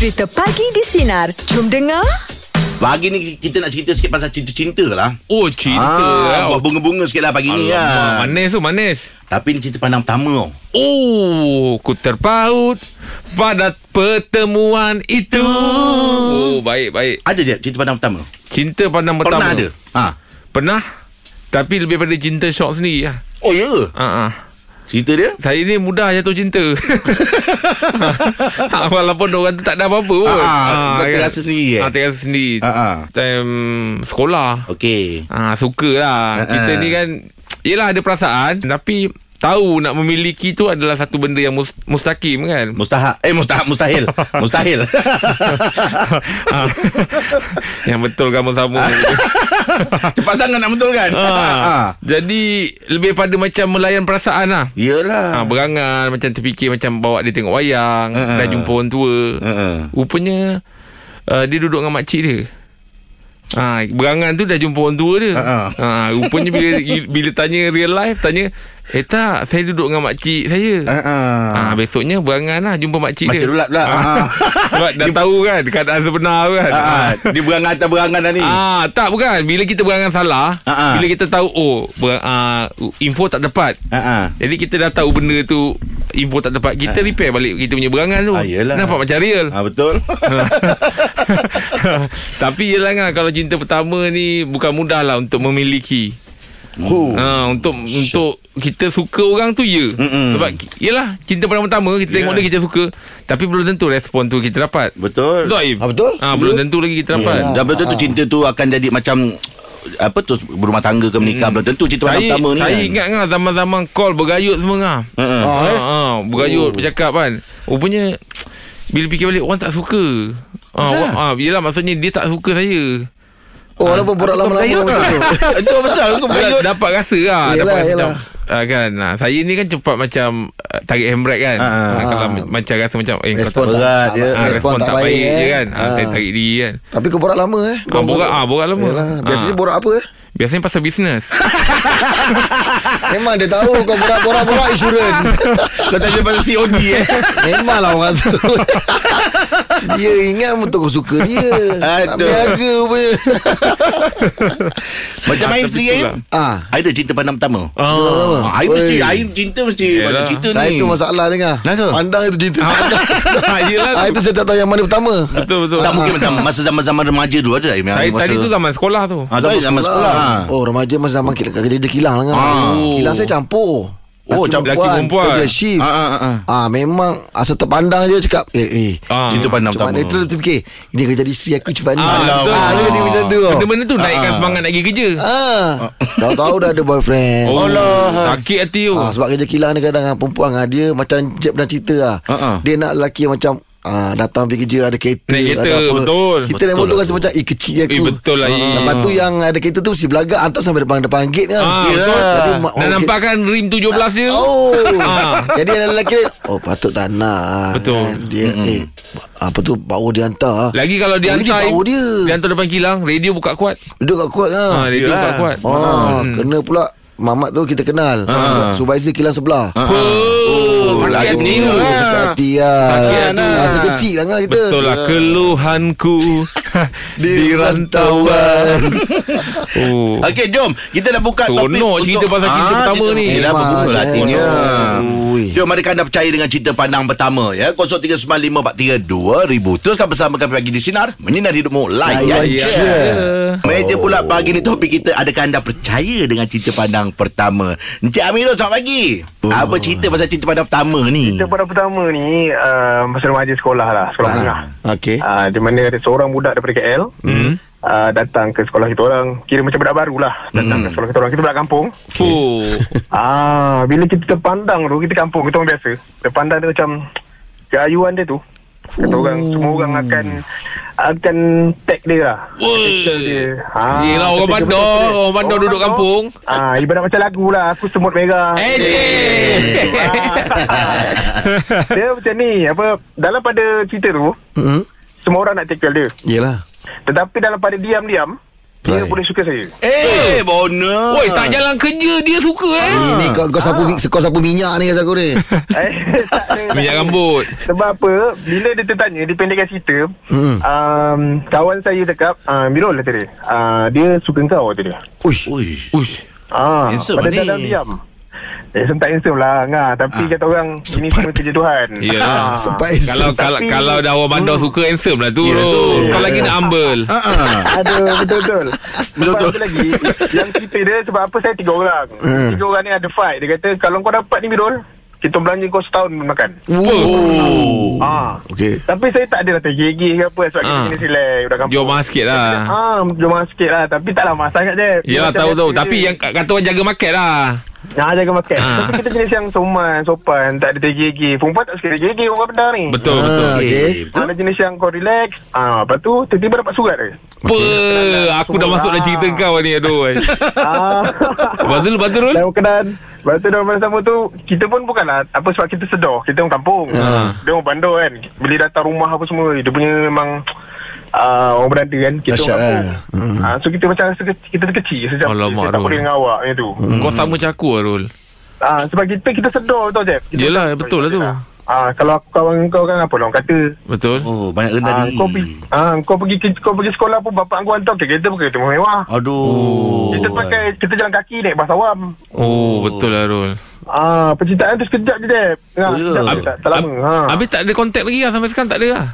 Cerita Pagi di Sinar. Jom dengar. Pagi ni kita nak cerita sikit pasal cinta-cinta lah. Oh cinta Ah, ah, buat bunga-bunga sikit lah pagi ni Alamak, lah. Manis tu manis Tapi ni cerita pandang pertama tau. Oh Ku terpaut Pada pertemuan itu Oh baik baik Ada je cerita pandang pertama? Cinta pandang pertama Pernah ada? Ha. Pernah Tapi lebih pada cinta syok sendiri lah Oh ya ke? Ah, ah. Cerita dia? Saya ni mudah jatuh cinta Ah, Walaupun orang tu tak ada apa-apa pun Ah, kau terasa sendiri, eh? ah, Terasa sendiri Ah, ah. Time sekolah Okey. Ah suka lah. Ah, Kita ah. ni kan Yelah ada perasaan Tapi Tahu nak memiliki tu adalah satu benda yang mus- mustaqim kan Mustahak. Eh mustahak mustahil. mustahil. Ah. Yang betul kamu sama Cepat sangat nak betul kan? ah. Jadi Lebih pada macam melayan perasaan lah Yelah. Ah, berangan macam terfikir macam bawa dia tengok wayang, Ah, ah. dah jumpa orang tua. Uh-uh. Rupanya uh, dia duduk dengan makcik dia. Ha, berangan tu dah jumpa orang tua dia. Ha, Ha, rupanya bila bila tanya real life tanya, "Eh tak, saya duduk dengan makcik saya." Uh-uh. Ha, besoknya berangan lah jumpa makcik Macam dia. dulat pula. Ha. Ha. Sebab dah tahu kan keadaan sebenar kan. Ah. Dia berangan atas berangan dah ni. Ah, tak bukan. Bila kita berangan salah, Ah, ah. bila kita tahu oh, ber, ah, info tak tepat. Ha ah. Jadi kita dah tahu benda tu info tak tepat. Kita repair balik kita punya berangan tu. Ah, yelah. Nampak macam real. Ah betul. Tapi yelah kan kalau cinta pertama ni bukan mudah lah untuk memiliki. Oh. Ha, untuk untuk kita suka orang tu ya. Mm-mm. Sebab yelah cinta pertama kita tengok Yeah. dia kita suka tapi belum tentu respon tu kita dapat. Betul. Betul Aim? Ah, betul. Ha, belum tentu lagi kita dapat. Yelah. Dan betul tu cinta tu akan jadi macam apa tu berumah tangga ke menikah belum tentu cerita Saya, pertama ni saya kan. ingat kan zaman-zaman call bergayut semua kan. Ah, eh? Ha, ha, bergayut oh. bercakap kan. Rupanya bila fikir balik orang tak suka. Ha, Asal? ha, yelah maksudnya dia tak suka saya. Oh, walaupun borak lama-lama Bergayut macam tu. Itu pasal kau Dapat, bergayut. dapat rasa lah Yelah, dapat rasa yelah. macam Ah, kan nah, saya ni kan cepat macam uh, tarik handbrake kan Ah, ah, ah. kalau ma- macam rasa macam eh Respon tak, tak, berat tak, je. ah, respon tak, baik, je eh. kan ah, saya tarik diri kan Tapi kau borak lama eh. Ah, borak ah borak lama Yalah, biasanya Ah. borak apa eh? biasanya pasal bisnes Memang dia tahu kau borak-borak-borak insurans. Kau tanya pasal COD eh. Memanglah orang tu. Dia ingat untuk kau suka dia. Tak Aduh. berniaga punya. Macam Ah, Aim sendiri Aim. ah, Ada cinta pandang pertama. ah. Ah, Aim mesti. Aim cinta mesti banyak cerita ni. saya tu masalah dengar. Kenapa? Pandang itu cinta. Yelah Ah, tu. itu saya tak tahu yang mana pertama. betul betul Tak mungkin macam masa zaman-zaman remaja dulu ada Aim saya tadi tu zaman sekolah tu Ah, zaman sekolah. Ah. Oh, remaja masa zaman kita kerja kilang lah kan. Kilang saya campur. Oh, Laki campur. Laki perempuan. Kerja shift. Ah, ah, ah, ah. Ah memang asal terpandang je cakap eh eh Ah. Cinta pandang macam pertama. mana tu terfikir ini kerja jadi isteri aku cepat ni. Ah, betul. ah dia jadi macam tu. benda-benda tu naikkan Ah. semangat nak pergi kerja Ah. Tahu-tahu dah ada boyfriend. oh, Allah. sakit hati tu Ah, sebab kerja kilang ni kadang perempuan ah, dia macam Jeb dan cerita ah. Ah, ah. Dia nak lelaki macam ah, datang pergi kerja ada kereta, Naik kereta, ada apa. betul. Kita Betul naik motor lah rasa tu. macam eh kecil aku. Eh, betul lah, eh. Lepas tu yang ada kereta tu mesti belagak hantar sampai depan depan gate kan. Ah, Yelah. betul. Mak- Dan orang nampak kan rim 17 dia Oh. Ah. Jadi ada lelaki Oh patut tak nak Betul. kan. Dia eh apa tu bau dia hantar. Lagi kalau dia Oh, dia hantar bau dia. Dia hantar depan kilang Radio buka kuat Duduk kat kuat ha, kan. Radio yelah. buka kuat Oh, kena pula Mamat tu kita kenal. Ah. Supervisor kilang sebelah. Ah, ah. Oh, Oh, lagi ni lah. Sakit hati lah. Masa kecil lah kan kita. Betul lah Keluhanku Di rantauan Oh Okey, jom. Kita dah buka Seronok topik cerita pasal cinta pertama cerita- ni. Yelah, Memang berbunga ada. hatinya. Ui. Jom, adakah anda percaya dengan cerita pandang pertama? ya 0395432000. Teruskan bersama kami pagi di Sinar. Menyinar hidupmu. Layan Layan je. je. Meja pula pagi ni topik kita Adakah anda percaya dengan cerita pandang pertama Encik Amirul selamat pagi Apa cerita pasal cerita pandang pertama ni Kita pada pertama ni uh, Masa remaja sekolah lah Sekolah menengah Okey. uh, Di mana ada seorang budak daripada KL hmm. Uh, Datang ke sekolah kita orang Kira macam budak baru lah. Datang Hmm. ke sekolah kita orang Kita budak kampung. Oh Ah, Bila kita terpandang tu Kita kampung Kita orang biasa. Terpandang dia macam Keayuan dia tu. Kata orang Semua orang akan Akan tag dia lah. Dia. Ah, Yelah, orang bandar. Orang bandar duduk bandar. kampung. ah, Ibarat macam lagu lah Aku semut merah. Eh Dia macam ni apa Dalam pada cerita tu Hmm. Semua orang nak tackle dia. Yelah. Tetapi dalam pada diam-diam Dia Right. boleh suka saya Eh, bonus. Woi, tak jalan kerja dia suka eh. Ini kau, kau sapu, mi- kau sapu minyak ni rasa aku ni Eh. Minyak rambut. Sebab apa Bila dia tertanya Dia pendekkan cerita Hmm. um, Kawan saya cakap uh, Mirul kata dia uh, Dia suka kau kata dia Uish Ui. Uish. Ah, Handsome pada ni. dalam diam. Eh, tak handsome lah ngah. Tapi kata orang Ini semua kerja Tuhan Yalah. Ah. Sempat Kalau kalau Tapi- kalau dah orang bandar suka handsome lah tu. Ya, Rol. tu. Kau lagi nak humble. Ha ah. Aduh betul-betul Betul-betul. Lagi Yang cerita dia Sebab apa saya tiga orang Tiga orang ni ada fight Dia kata Kalau kau dapat ni Mirul Kita belanja kau setahun makan Oh. Ah, Okey Tapi saya tak ada lah tergigih ke apa Sebab kita Ah. jenis relax Udah kampung Jual mahal sikit lah. Ah, jual mahal sikit lah Tapi taklah mahal sangat je Ya tahu tahu Tapi yang kata orang jaga market lah Ah, jaga makan Ah. Tapi kita jenis yang soman Sopan Tak ada tergigih. Perempuan tak suka tergigih Orang benar ni. Betul Ah, betul. okey. Ah, Ada jenis yang kau relax. Ah, Lepas tu Tiba-tiba dapat surat dia. Apa Aku dah masuk dalam cerita kau ni Aduh ah. Lepas tu Lepas tu Rul Dan berkenan. Lepas tu dalam masa sama tu Kita pun bukanlah Apa sebab kita sedar? Kita orang kampung. Ah. Dia orang bandar kan. Bila datang rumah apa semua Dia punya memang uh, Orang berada kan Kita Dahsyat orang lah. Hmm. Ah, So kita macam rasa ke- Kita terkecil Sejak Alamak, Kita tak boleh dengan awak Macam tu Kau sama macam aku lah Rul Ah, Sebab kita Kita sedar tau Jeb Kita Yelah, sedar. betul lah tu. Ah, Kalau kawan kau kan Apa orang kata Betul Oh, banyak rendah Ah, diri. kau pergi ah, kau pergi kau pergi sekolah pun bapak kau hantar ke kereta pakai kereta mewah. Aduh. Kita pakai kita jalan kaki naik bas awam. Oh betul lah Rul Ah, percintaan tu sekejap je Deb. Oh, ya. sekejap je, tak, tak lama. Ha. Habis tak ada kontak lagi lah Sampai sekarang tak ada lah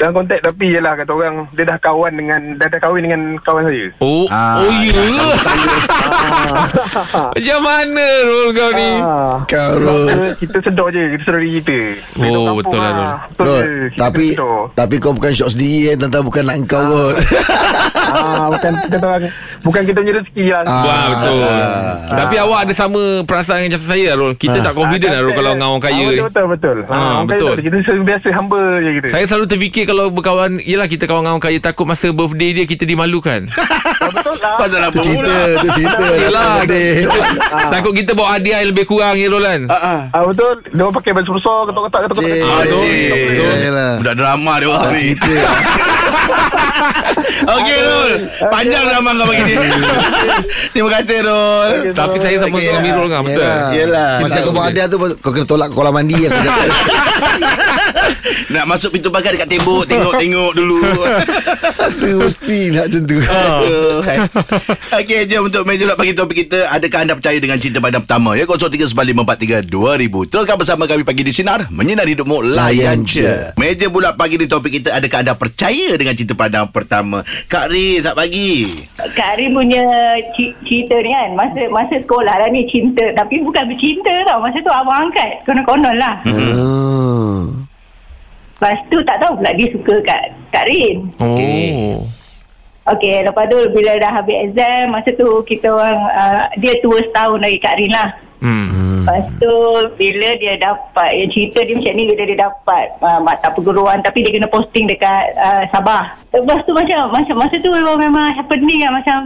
Jangan kontak tapi yelah kata orang dia dah kawan dengan dah dah kahwin dengan kawan saya. Oh Ah, Oh ya? Macam mana Rul kau ni? Ah. Kau Rul kita sedar je Kita sedar diri kita. Kita Oh, betul lah, Rul. Betul Rul, je Kita tapi sedar. tapi kau bukan syok sendiri kan tentang bukan nak kau ah, Bukan kata orang Bukan kita punya rezeki lah Ah. Wah betul Tapi awak ada sama perasaan yang macam saya Rul Kita tak confident lah Rul Kalau dengan orang kaya ah, Betul betul, betul. Ah, Ah, orang betul. Kita biasa humble je kita Saya selalu terfikir Kalau berkawan Yelah kita kawan dengan orang kaya Takut masa birthday dia Kita dimalukan ah, Betul lah Pasal apa cerita, pula? tu cerita. Yelah Birthday. Takut kita bawa hadiah yang lebih kurang ya Rul kan Ah, ah. Ah betul. Dia orang pakai baju besar, ketok-ketok ketok-ketok. Cik. Ah, betul. Budak drama dia orang Tak ni. cerita. Okey Rul. Panjang drama kau pagi ni. Terima kasih Rul. Tapi saya sama Okey, dengan. Mirul kan Betul Yelah. Yelah. Masa kau tahu hadiah tu Kau kena tolak kolam mandi aku kata. Nak masuk pintu pagar dekat tembok Tengok-tengok dulu. Aduh mesti nak macam tu. Hai. Okey jom untuk meja bulat pagi topik kita Adakah anda percaya dengan cinta pandang pertama? Ya 0395432000 Teruskan bersama kami pagi di Sinar Menyinari hidupmu Layan Layan je. Meja bulat pagi di topik kita Adakah anda percaya dengan cinta pandang pertama? Kak Riz selamat pagi. Kak Arin punya cerita ni kan masa masa sekolah lah ni cinta. Tapi bukan bercinta tau masa tu abang angkat konon-konon lah. Hmm. Lepas tu tak tahu pula dia suka kat Kak Rin Oh Okey, lepas tu bila dah habis exam, masa tu kita orang, uh, dia tua setahun lagi Kak Rin lah. Hmm Lepas tu bila dia dapat, yang cerita dia macam ni bila dia dapat uh, mata perguruan tapi dia kena posting dekat uh, Sabah. Lepas tu macam, macam masa tu memang, memang happening kan macam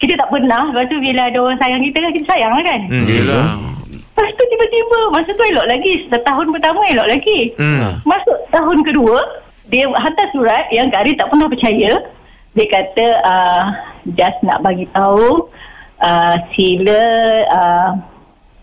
kita tak pernah. Lepas tu bila ada orang sayang kita kan, kita sayang lah kan. Hmm, Yelah Lepas tu tiba-tiba masa tu elok lagi. Setahun pertama elok lagi. Hmm. Masuk tahun kedua, dia hantar surat yang Kak Ari tak pernah percaya. Dia kata, uh, just nak bagi tahu, uh, sila uh,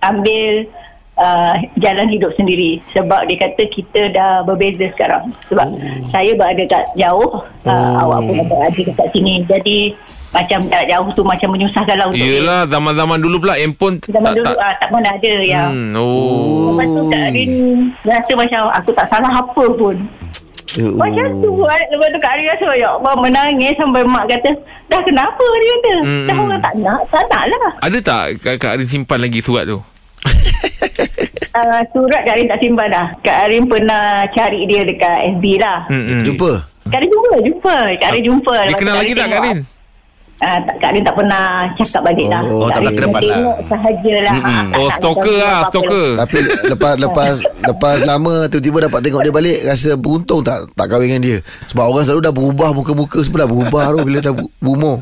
ambil uh, jalan hidup sendiri. Sebab dia kata kita dah berbeza sekarang. Sebab saya berada kat jauh, uh, Oh. awak pun berada dekat sini. Jadi macam jarak jauh tu macam menyusahkan lah untuk dia. Yelah zaman-zaman dulu pula Handphone Zaman tak, dulu tak. ah, tak pernah ada yang Hmm, oh. Lepas tu Kak Arin rasa macam aku tak salah apa pun. Uh, Macam tu kan. Lepas tu Kak Arin rasa ya Allah menangis sampai mak kata dah kenapa dia kata. Hmm, Dah hmm. orang tak nak, tak nak lah. Ada tak Kak, Kak Arin simpan lagi surat tu? Uh, surat Kak Arin tak simpan dah. Kak Arin pernah cari dia dekat FB lah. Hmm, hmm. Jumpa Kak Arin jumpa, jumpa. Kak Arin jumpa. Dia Lepas kenal lagi tak Kak tengok, Ah, tak, Kak Arin tak pernah cakap balik lah. Oh, Kak tak pernah ke depan lah. Tengok sahajalah. Hmm, Ah, hmm. tak Oh stalker lah Stalker Tapi lepas lepas lepas lama tiba-tiba dapat tengok dia balik rasa beruntung tak tak kahwin dengan dia. Sebab orang selalu dah berubah muka-muka semua dah berubah tu bila dah berumur.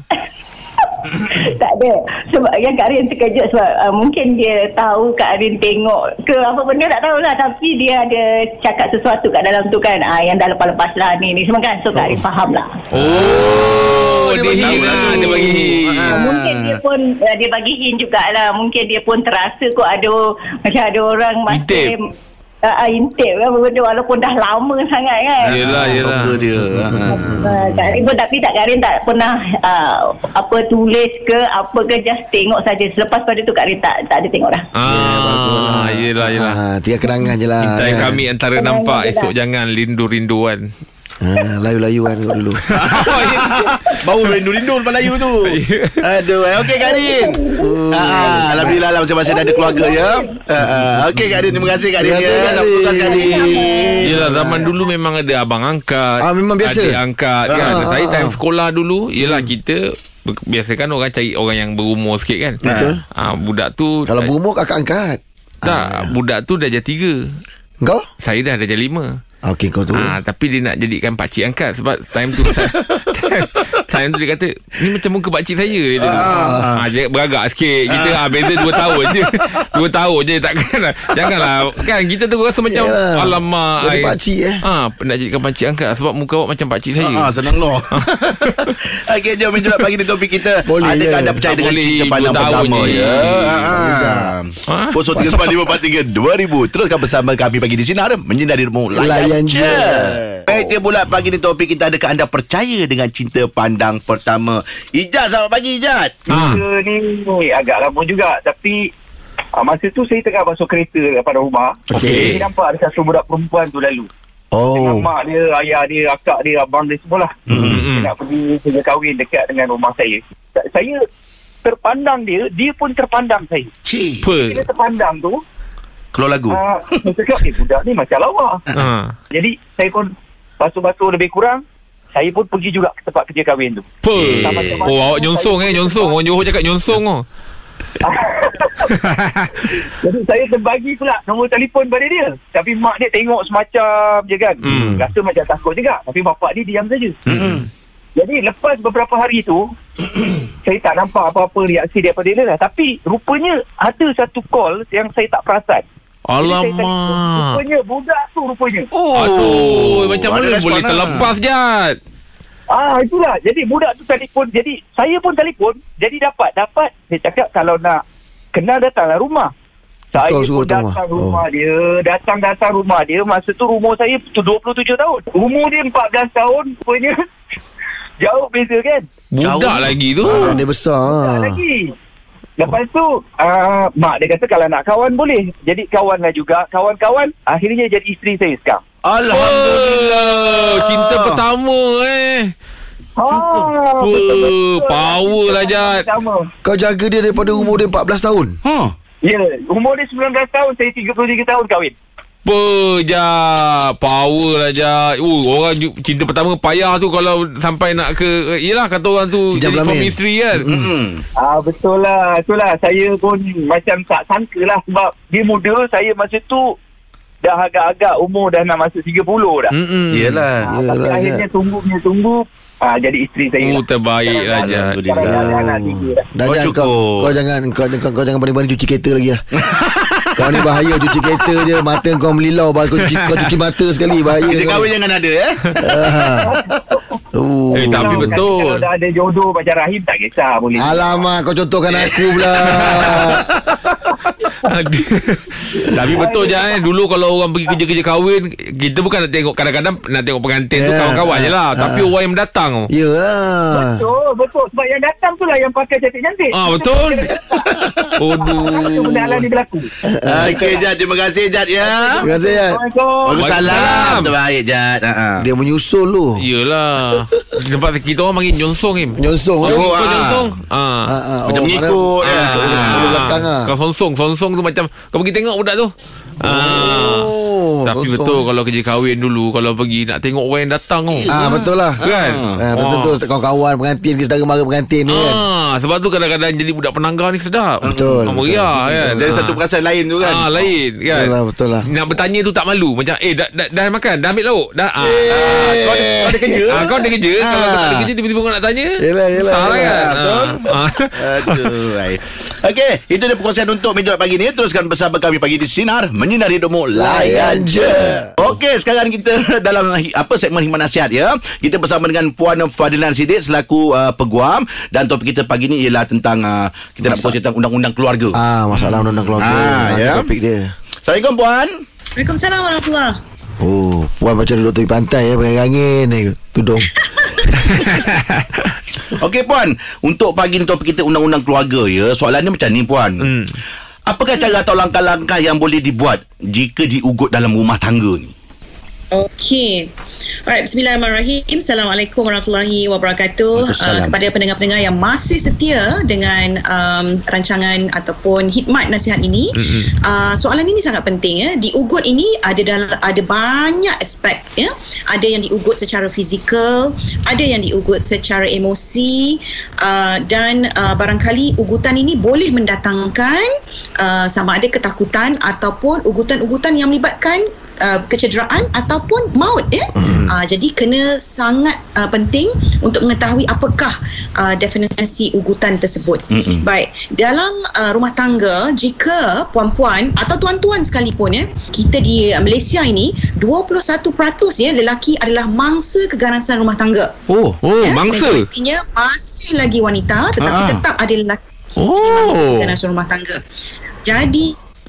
Tak ada. Sebab yang Kak Rin terkejut sebab uh, mungkin dia tahu Kak Rin tengok ke apa benda tak tahulah. Tapi dia ada cakap sesuatu kat dalam tu kan. Uh, yang dah lepas-lepas lah ni ni semua kan. So Kak Rin faham lah. Oh, dia, dia bagi hint lah. Dia bagi hint. Uh, mungkin dia pun uh, dia bagi hint jugalah. Mungkin dia pun terasa kok ada macam ada orang Intip. Uh, intip kan benda walaupun dah lama sangat kan. Yelah, yelah. Stalker dia Ah. Uh, Rin pun tapi tak Kak Rin tak pernah uh, apa tulis ke apa ke just tengok saja. Selepas pada tu Kak Rin tak tak ada tengok dah. Ah, yelah, yelah. ha, Tiga kenangan je lah Intai kan? kami antara Kenangan nampak esok lah. jangan rindu-rinduan. Ha, Layu-layuan kau dulu Bau rindu-rindu Melayu tu Aduh eh. Okey Kak Rin ah, Alhamdulillah lah Masing-masing dah ada keluarga ya ah, ah. Okey Kak Rin Terima kasih Kak Rin Terima kasih, ya. Kak Dah Rin. putus Kak Rin Yelah zaman dulu memang ada abang angkat Ah, memang biasa. Adik angkat kan Ah, Saya ah, time ah. sekolah dulu Yelah kita ber- Biasakan orang cari orang yang berumur sikit kan Betul. ah, Budak tu Kalau berumur kakak angkat Tak Budak tu dah jadi tiga Kau? Saya dah dah jadi lima Okey kau tu Ah, tapi dia nak jadikan pakcik angkat sebab time tu time, time tu dia kata ni macam muka pakcik saya dia kata. Ah, dia beragak sikit. Kita ah. beza 2 tahun je. 2 tahun je takkan. Janganlah kan kita tu rasa macam Yalah. alamak. Jadi ai- pakcik, eh. Ah, nak jadikan pakcik angkat sebab muka awak macam pakcik saya. Ah, senang no. Okey, jom kita nak bagi di topik kita. Boleh Adakah je. anda percaya Tak dengan boleh, cinta dua pandang tahun pertama je. ya? Budak. Ah. Ha? 0395432000 Teruskan bersama kami pagi di Sinar Menyinari Demo Layan je. Baik, dia pula pagi di topik kita Adakah anda percaya dengan cinta pandang pertama Ijat, selamat pagi Ijat Ah. Kereta ni agak lama juga tapi uh, masa tu saya tengah basuh kereta depan rumah. Okey. Saya nampak ada satu budak perempuan tu lalu. Dengan Oh mak dia, ayah dia, akak dia, abang dia semualah. Mm-mm. Nak pergi kerja kahwin dekat dengan rumah saya. Sa- Saya terpandang dia, dia pun terpandang saya. Cik Bila terpandang tu, Keluar lagu uh, saya cakap, eh budak ni macam lawa. Ha. Jadi saya pun basuh-basuh lebih kurang, saya pun pergi juga ke tempat kerja kahwin tu. Sama-sama. Oh, awak nyonsong eh, nyonsong. Orang Johor cakap nyonsong oh. Jadi saya terbagi pula nombor telefon pada dia. Tapi mak dia tengok semacam je kan. Hmm. Rasa macam takut juga. Tapi bapak dia diam saja. Hmm. Jadi lepas beberapa hari tu, saya tak nampak apa-apa reaksi daripada dia lah. Tapi rupanya ada satu call yang saya tak perasan. Tanya, Alamak. Rupanya budak tu rupanya. Oh, Aduh, macam mana boleh lah. terlepas Jad? Ah itulah. Jadi budak tu telefon. Jadi saya pun telefon. Jadi dapat dapat. Saya cakap kalau nak kenal datanglah rumah. Saya Kau suruh datang datang rumah. rumah dia. Datang-datang rumah dia. Masa tu umur saya tu 27 tahun. Umur dia 14 tahun. Rupanya jauh beza kan. Budak Jauh. lagi tu. Anak dia besar Tak ha. lagi. Lepas tu uh, mak dia kata kalau nak kawan boleh. Jadi kawan lah juga. Kawan-kawan akhirnya jadi isteri saya sekarang. Alhamdulillah Oh, cinta pertama eh. Ah, Fuh, power lah, Jad. Kau jaga dia daripada umur dia 14 tahun Huh. Ya, umur dia 19 tahun, saya 33 tahun kahwin. Apa Jad Power lah Jad uh, Orang cinta pertama payah tu Kalau sampai nak ke Yelah kata orang tu Jam Jadi suami isteri kan Hmm. Ah betul lah, itulah saya pun macam tak sangka lah sebab dia muda, saya masa tu dah agak-agak umur dah nak masuk 30 dah. Mm-mm. Yelah Ah, tapi Yelah, akhirnya Jad. tunggu punya tunggu ah jadi isteri saya. Oh terbaik lah Alhamdulillah. Sekarang dah jangan kau, kau jangan kau, kau, kau jangan berani-berani cuci kereta lagi lah. kau ni bahaya cuci kereta je mata kau melilau baru kau cuci, kau cuci mata sekali bahaya. Kerja kau. kahwin jangan ada eh. Oh. Eh, Tapi Kalau- betul. Kalau dah ada jodoh macam Rahim tak kisah boleh. Alamak kau contohkan aku pula. Tapi betul je eh Dulu kalau orang pergi kerja-kerja kahwin Kita bukan nak tengok Kadang-kadang nak tengok pengantin tu Ya. Kawan-kawan je lah Ah. Tapi orang yang datang tu Yalah. Betul, betul. Sebab yang datang tu lah yang pakai cantik-cantik. Ah betul Itu Aduh benda alam ni berlaku. Okey Jad Terima kasih Jad ya Terima kasih Jad. Assalamualaikum. Waalaikumsalam. Terbaik Jad. Dia menyusul tu. Yelah Tempat kita orang panggil nyonsong Im Nyonsong. Oh, eh. Ah. nyonsong ah. Ah, ah, Macam oh, mengikut mana- ya. Kau sonsong Sonsong tu macam kau pergi tengok budak tu. Ah. Oh, Tapi sosong. betul kalau kerja kahwin dulu kalau pergi nak tengok orang yang datang tu. Ah betul lah. Kan? Ah, tentu kawan-kawan pengantin ke saudara mara pengantin ni kan. Ah, sebab tu kadang-kadang jadi budak penanggar ni sedap. Betul, Ah, betul. Meriah kan. Dari Ah. satu perasaan lain tu kan Ah, lain kan. Betul lah, betul lah. Nak bertanya tu tak malu. Macam eh dah, dah, dah makan, dah ambil lauk. Dah. Ah, ah, kau, ada, kau ada kerja. Ah, kau ada kerja. Ah. Kalau kau tak ada kerja tiba-tiba kau nak tanya. Yelah, yelah, Salah yelah. kan. Betul. Ah. Aduh, baik. Okey, itu dia perkongsian untuk meja pagi ni. Teruskan bersama kami pagi di Sinar menyinari hidupmu. Layan je. Okey, sekarang kita dalam apa segmen himan nasihat ya. Kita bersama dengan Puan Fadilan Sidik selaku uh, peguam dan topik kita pagi ni ialah tentang uh, kita nak berkongsi tentang undang-undang keluarga. Ah masalah undang-undang keluarga. Ah, Ah, ya. topik dia. Assalamualaikum puan. Waalaikumsalam warahmatullahi Oh, puan macam duduk tepi pantai ya, pakai angin ni tudung. Okey puan, untuk pagi ni topik kita undang-undang keluarga ya. Soalan ni macam ni puan. Hmm. Apakah cara atau langkah-langkah yang boleh dibuat jika diugut dalam rumah tangga ni? Okey. Alright, bismillahirrahmanirrahim. Assalamualaikum warahmatullahi wabarakatuh. Uh, kepada pendengar-pendengar yang masih setia dengan um, rancangan ataupun hikmat nasihat ini, mm-hmm. uh, soalan ini sangat penting ya. Diugut ini ada dal- ada banyak aspek ya. Ada yang diugut secara fizikal, ada yang diugut secara emosi uh, dan uh, barangkali ugutan ini boleh mendatangkan uh, sama ada ketakutan ataupun ugutan-ugutan yang melibatkan uh, kecederaan ataupun maut ya. Mm. Uh, jadi kena sangat uh, penting untuk mengetahui apakah uh, definisi ugutan tersebut. Mm-mm. Baik, dalam uh, rumah tangga jika puan-puan atau tuan-tuan sekalipun ya, kita di Malaysia ini 21% ya lelaki adalah mangsa keganasan rumah tangga. Oh, oh, Ya, mangsa. Majoritinya masih lagi wanita tetapi Ah. tetap ada lelaki Oh. jadi mangsa keganasan rumah tangga.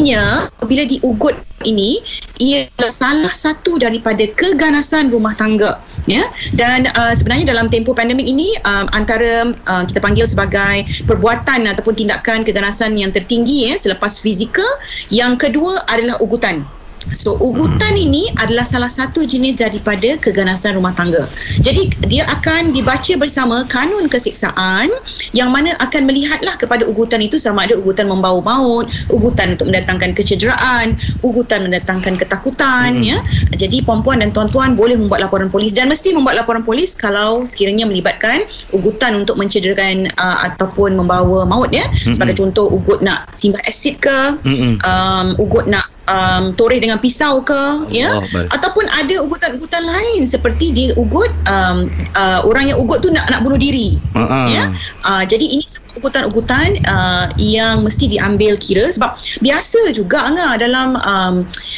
Jadinya apabila diugut ini ialah salah satu daripada keganasan rumah tangga ya. Dan uh, sebenarnya dalam tempoh pandemik ini uh, antara uh, kita panggil sebagai perbuatan ataupun tindakan keganasan yang tertinggi ya selepas fizikal yang kedua adalah ugutan So ugutan ini adalah salah satu jenis daripada keganasan rumah tangga. Jadi dia akan dibaca bersama kanun kesiksaan yang mana akan melihatlah kepada ugutan itu sama ada ugutan membawa maut, ugutan untuk mendatangkan kecederaan, ugutan mendatangkan ketakutan ya. Jadi puan-puan dan tuan-tuan boleh membuat laporan polis dan mesti membuat laporan polis kalau sekiranya melibatkan ugutan untuk mencederakan uh, ataupun membawa maut ya. Sebagai contoh ugut nak simbah asid ke, Mm-mm. um, ugut nak um, toreh dengan pisau ke ya Akbar. ataupun ada ugutan-ugutan lain seperti dia ugut um, uh, orang yang ugut tu nak nak bunuh diri Uh-uh. ya uh, jadi ini ugutan-ugutan uh, yang mesti diambil kira sebab biasa juga Angah dalam um,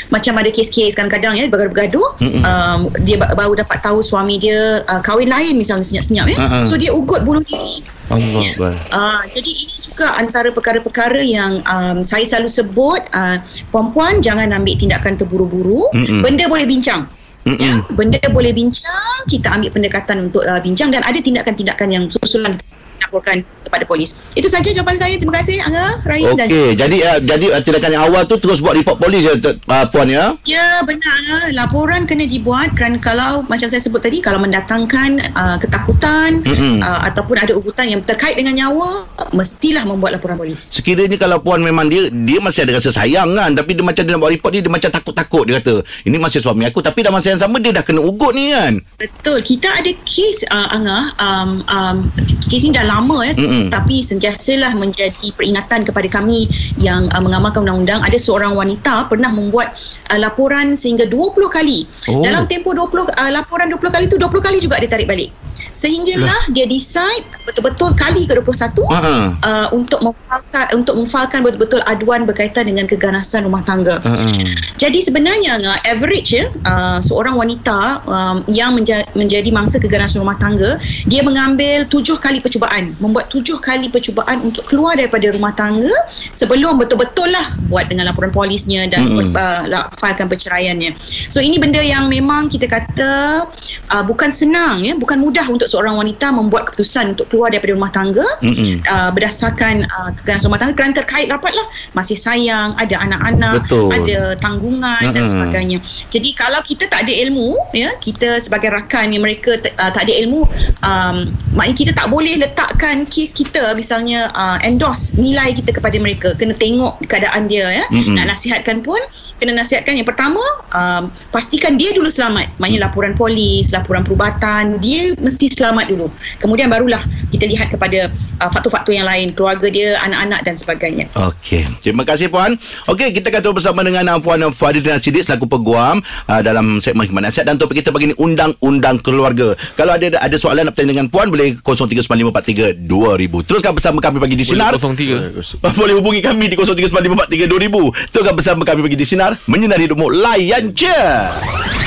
macam ada kes-kes kadang-kadang ya bergaduh um, dia ba- baru dapat tahu suami dia uh, kahwin lain misalnya senyap-senyap ya Uh-uh. so dia ugut bunuh diri Allah Ya. Ah, jadi ini juga antara perkara-perkara yang um, saya selalu sebut uh, puan-puan jangan ambil tindakan terburu-buru. Mm-mm. Benda boleh bincang. Mm-mm. Ya, benda boleh bincang, kita ambil pendekatan untuk uh, bincang dan ada tindakan-tindakan yang susulan dilaporkan kepada polis. Itu saja jawapan saya. Terima kasih Angga, Rahim dan Okey, jadi uh, jadi uh, tindakan yang awal tu terus buat report polis ya uh, puan ya. Ya benar Angga. Laporan kena dibuat kerana kalau macam saya sebut tadi kalau mendatangkan uh, ketakutan Mm-mm. uh, ataupun ada ugutan yang terkait dengan nyawa mestilah membuat laporan polis. Sekiranya kalau puan memang dia dia masih ada rasa sayang kan tapi dia macam dia nak buat report dia dia macam takut-takut dia kata ini masih suami aku tapi dalam masa yang sama dia dah kena ugut ni kan. Betul. Kita ada kes uh, Angah, um, um, kes ini dah lama ya, Mm-mm. tapi sentiasalah menjadi peringatan kepada kami yang uh, mengamalkan undang-undang. Ada seorang wanita pernah membuat uh, laporan sehingga 20 kali. Oh. Dalam tempoh 20 uh, laporan 20 kali tu 20 kali juga dia tarik balik. Sehinggalah dia decide betul-betul kali ke-21 Ha. uh, untuk memfalkan untuk memfalkan betul-betul aduan berkaitan dengan keganasan rumah tangga. Ha. Jadi sebenarnya uh, average ya uh, seorang wanita um, yang menja- menjadi mangsa keganasan rumah tangga dia mengambil tujuh kali percubaan membuat tujuh kali percubaan untuk keluar daripada rumah tangga sebelum betul-betul lah buat dengan laporan polisnya dan Mm-mm. uh, la- filekan perceraiannya. So ini benda yang memang kita kata uh, bukan senang ya bukan mudah untuk seorang wanita membuat keputusan untuk keluar daripada rumah tangga Mm-mm. uh, berdasarkan uh, keganasan rumah tangga kerana terkait rapatlah masih sayang ada anak-anak Betul. ada tanggungan dan Mm-mm. sebagainya jadi kalau kita tak ada ilmu ya kita sebagai rakan yang mereka t- uh, tak ada ilmu um, maknanya kita tak boleh letakkan kes kita misalnya uh, endorse nilai kita kepada mereka kena tengok keadaan dia ya Mm-mm. nak nasihatkan pun kena nasihatkan yang pertama um, pastikan dia dulu selamat maknanya laporan polis laporan perubatan dia mesti selamat dulu kemudian barulah kita lihat kepada uh, faktor-faktor yang lain keluarga dia anak-anak dan sebagainya Okey. Terima kasih puan. Okey, kita akan terus bersama dengan uh, puan Fadilina Siddiq selaku peguam uh, dalam segmen Hikmat Nasihat dan topik kita pagi ini undang-undang keluarga. Kalau ada ada soalan nak bertanya dengan puan boleh 0395432000. Teruskan bersama kami pagi di sinar. Boleh 03 Boleh hubungi kami di 0395432000. Teruskan bersama kami pagi di sinar menyinari hidupmu layan je.